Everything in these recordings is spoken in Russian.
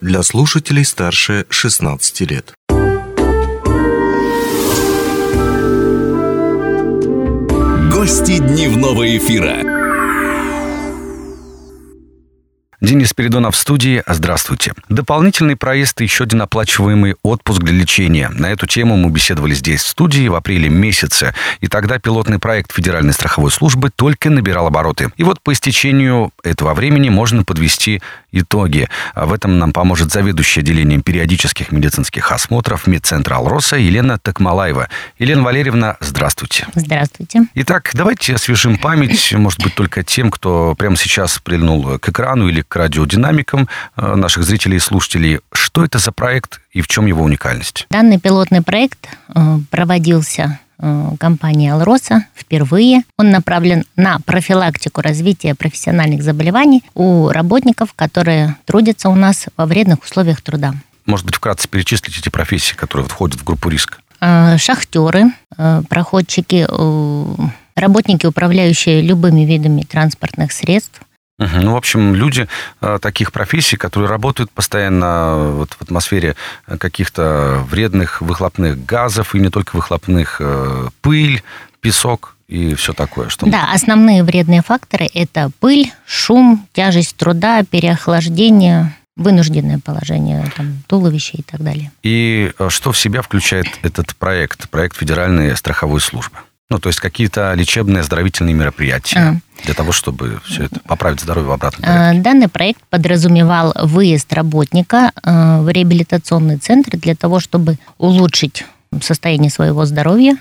для слушателей старше 16 лет. Гости дневного эфира. Денис Передонов в студии. Здравствуйте. Дополнительный проезд и еще один оплачиваемый отпуск для лечения. На эту тему мы беседовали здесь, в студии, в апреле месяце. И тогда пилотный проект Федеральной страховой службы только набирал обороты. И вот по истечению этого времени можно подвести итоги. В этом нам поможет заведующая отделением периодических медицинских осмотров медцентра «Алроса» Елена Токмалаева. Елена Валерьевна, здравствуйте. Здравствуйте. Итак, давайте освежим память, может быть, только тем, кто прямо сейчас прильнул к экрану или к радиодинамикам э, наших зрителей и слушателей. Что это за проект и в чем его уникальность? Данный пилотный проект э, проводился э, компанией «Алроса» впервые. Он направлен на профилактику развития профессиональных заболеваний у работников, которые трудятся у нас во вредных условиях труда. Может быть, вкратце перечислить эти профессии, которые входят в группу риска? Шахтеры, проходчики, работники, управляющие любыми видами транспортных средств, ну, в общем, люди э, таких профессий, которые работают постоянно вот, в атмосфере каких-то вредных выхлопных газов, и не только выхлопных, э, пыль, песок и все такое. Что да, основные вредные факторы – это пыль, шум, тяжесть труда, переохлаждение, вынужденное положение там, туловища и так далее. И э, что в себя включает этот проект, проект Федеральной страховой службы? Ну, то есть какие-то лечебные, оздоровительные мероприятия а. Для того, чтобы все это поправить здоровье в обратном а, порядке. Данный проект подразумевал выезд работника э, в реабилитационный центр для того, чтобы улучшить состояние своего здоровья,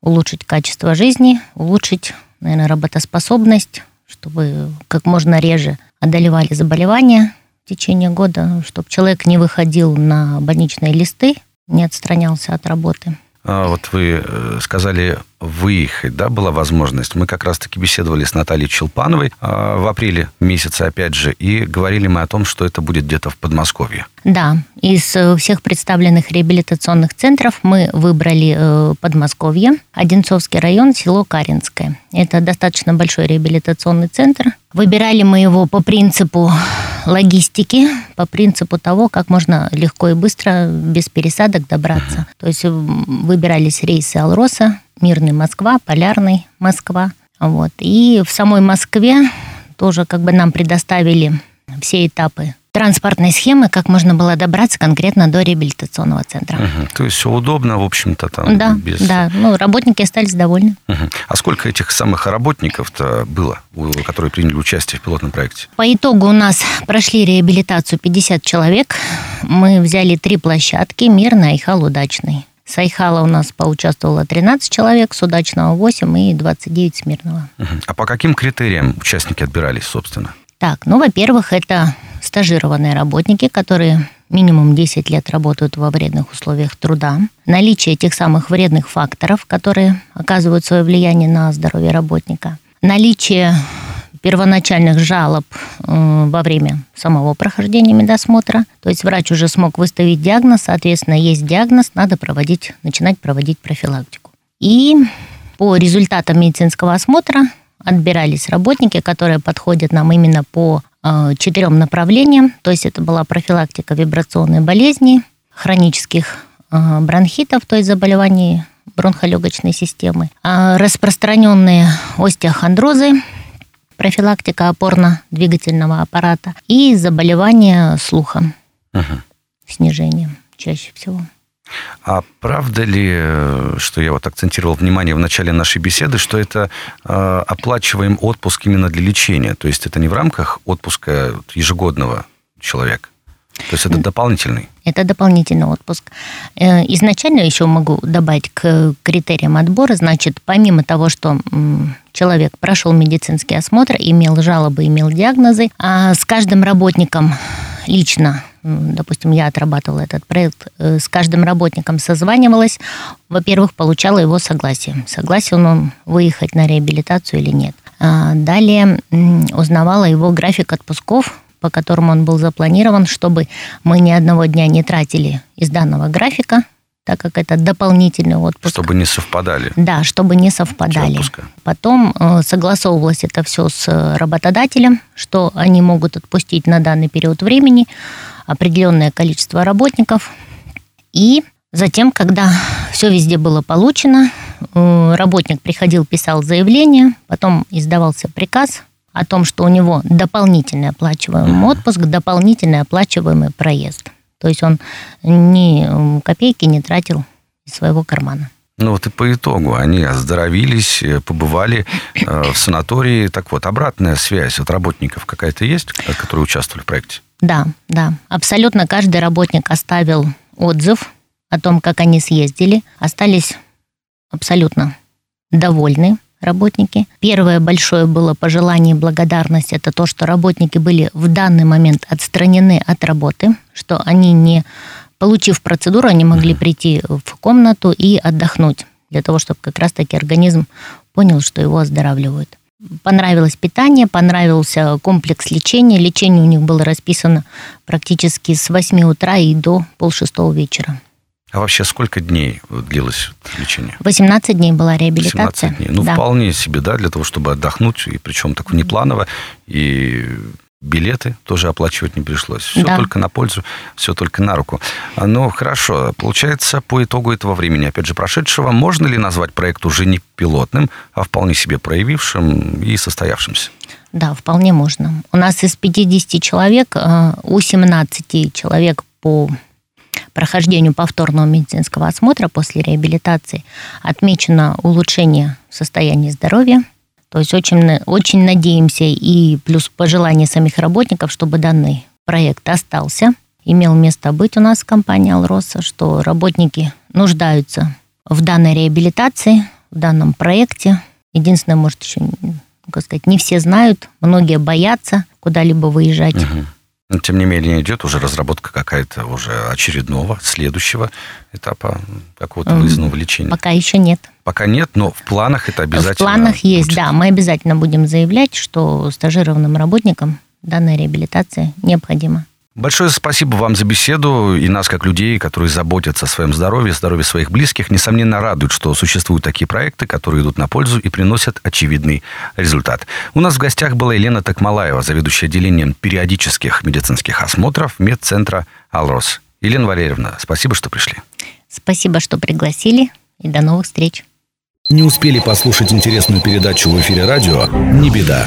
улучшить качество жизни, улучшить, наверное, работоспособность, чтобы как можно реже одолевали заболевания в течение года, чтобы человек не выходил на больничные листы, не отстранялся от работы. А, вот вы э, сказали выехать, да, была возможность. Мы как раз-таки беседовали с Натальей Челпановой а, в апреле месяце, опять же, и говорили мы о том, что это будет где-то в Подмосковье. Да, из э, всех представленных реабилитационных центров мы выбрали э, Подмосковье, Одинцовский район, село Каринское. Это достаточно большой реабилитационный центр. Выбирали мы его по принципу логистики, по принципу того, как можно легко и быстро, без пересадок добраться. То есть выбирались рейсы Алроса, Мирный Москва, Полярный Москва. Вот. И в самой Москве тоже как бы нам предоставили все этапы транспортной схемы, как можно было добраться конкретно до реабилитационного центра. Угу. То есть все удобно, в общем-то, там да, без... Да, ну, работники остались довольны. Угу. А сколько этих самых работников-то было, которые приняли участие в пилотном проекте? По итогу у нас прошли реабилитацию 50 человек. Мы взяли три площадки, Мирный, Айхал, Удачный. С Айхала у нас поучаствовало 13 человек, с Удачного 8 и 29 с Мирного. А по каким критериям участники отбирались, собственно? Так, ну, во-первых, это стажированные работники, которые минимум 10 лет работают во вредных условиях труда. Наличие этих самых вредных факторов, которые оказывают свое влияние на здоровье работника. Наличие первоначальных жалоб э, во время самого прохождения медосмотра. То есть врач уже смог выставить диагноз, соответственно, есть диагноз, надо проводить, начинать проводить профилактику. И по результатам медицинского осмотра отбирались работники, которые подходят нам именно по э, четырем направлениям. То есть это была профилактика вибрационной болезни, хронических э, бронхитов, то есть заболеваний бронхолегочной системы, распространенные остеохондрозы, профилактика опорно-двигательного аппарата и заболевания слуха. Угу. Снижение чаще всего. А правда ли, э, что я вот акцентировал внимание в начале нашей беседы, что это э, оплачиваем отпуск именно для лечения? То есть это не в рамках отпуска ежегодного человека? То есть это дополнительный? Это дополнительный отпуск. Э, изначально еще могу добавить к критериям отбора, значит, помимо того, что человек прошел медицинский осмотр, имел жалобы, имел диагнозы, а с каждым работником лично, допустим, я отрабатывала этот проект, э, с каждым работником созванивалась, во-первых, получала его согласие. Согласен он выехать на реабилитацию или нет. А далее узнавала его график отпусков, по которому он был запланирован, чтобы мы ни одного дня не тратили из данного графика, так как это дополнительный отпуск. Чтобы не совпадали. Да, чтобы не совпадали. Потом э, согласовывалось это все с работодателем, что они могут отпустить на данный период времени, определенное количество работников. И затем, когда все везде было получено, э, работник приходил, писал заявление, потом издавался приказ о том, что у него дополнительный оплачиваемый отпуск, дополнительный оплачиваемый проезд. То есть он ни копейки не тратил из своего кармана. Ну вот и по итогу они оздоровились, э, побывали э, в санатории. Так вот, обратная связь от работников какая-то есть, которые участвовали в проекте? Да, да. Абсолютно каждый работник оставил отзыв о том, как они съездили. Остались абсолютно довольны работники. Первое большое было пожелание и благодарность. Это то, что работники были в данный момент отстранены от работы, что они не получив процедуру, они могли прийти в комнату и отдохнуть, для того, чтобы как раз-таки организм понял, что его оздоравливают. Понравилось питание, понравился комплекс лечения. Лечение у них было расписано практически с 8 утра и до полшестого вечера. А вообще сколько дней длилось лечение? 18 дней была реабилитация. 18 дней. Ну, да. вполне себе, да, для того, чтобы отдохнуть, и причем так внепланово, и билеты тоже оплачивать не пришлось. Все да. только на пользу, все только на руку. Ну, хорошо. Получается, по итогу этого времени, опять же, прошедшего, можно ли назвать проект уже не пилотным, а вполне себе проявившим и состоявшимся? Да, вполне можно. У нас из 50 человек, э, у 17 человек по прохождению повторного медицинского осмотра после реабилитации отмечено улучшение состояния здоровья – то есть очень, очень надеемся и плюс пожелание самих работников, чтобы данный проект остался, имел место быть у нас в компании «Алроса», что работники нуждаются в данной реабилитации, в данном проекте. Единственное, может, еще, как сказать, не все знают, многие боятся куда-либо выезжать. Угу. Но, тем не менее, идет уже разработка какая-то уже очередного, следующего этапа какого-то выездного лечения. Пока еще нет. Пока нет, но в планах это обязательно. В планах есть, будет. да. Мы обязательно будем заявлять, что стажированным работникам данная реабилитация необходима. Большое спасибо вам за беседу и нас, как людей, которые заботятся о своем здоровье, здоровье своих близких. Несомненно, радует, что существуют такие проекты, которые идут на пользу и приносят очевидный результат. У нас в гостях была Елена Токмалаева, заведующая отделением периодических медицинских осмотров медцентра «Алрос». Елена Валерьевна, спасибо, что пришли. Спасибо, что пригласили, и до новых встреч. Не успели послушать интересную передачу в эфире радио? Не беда.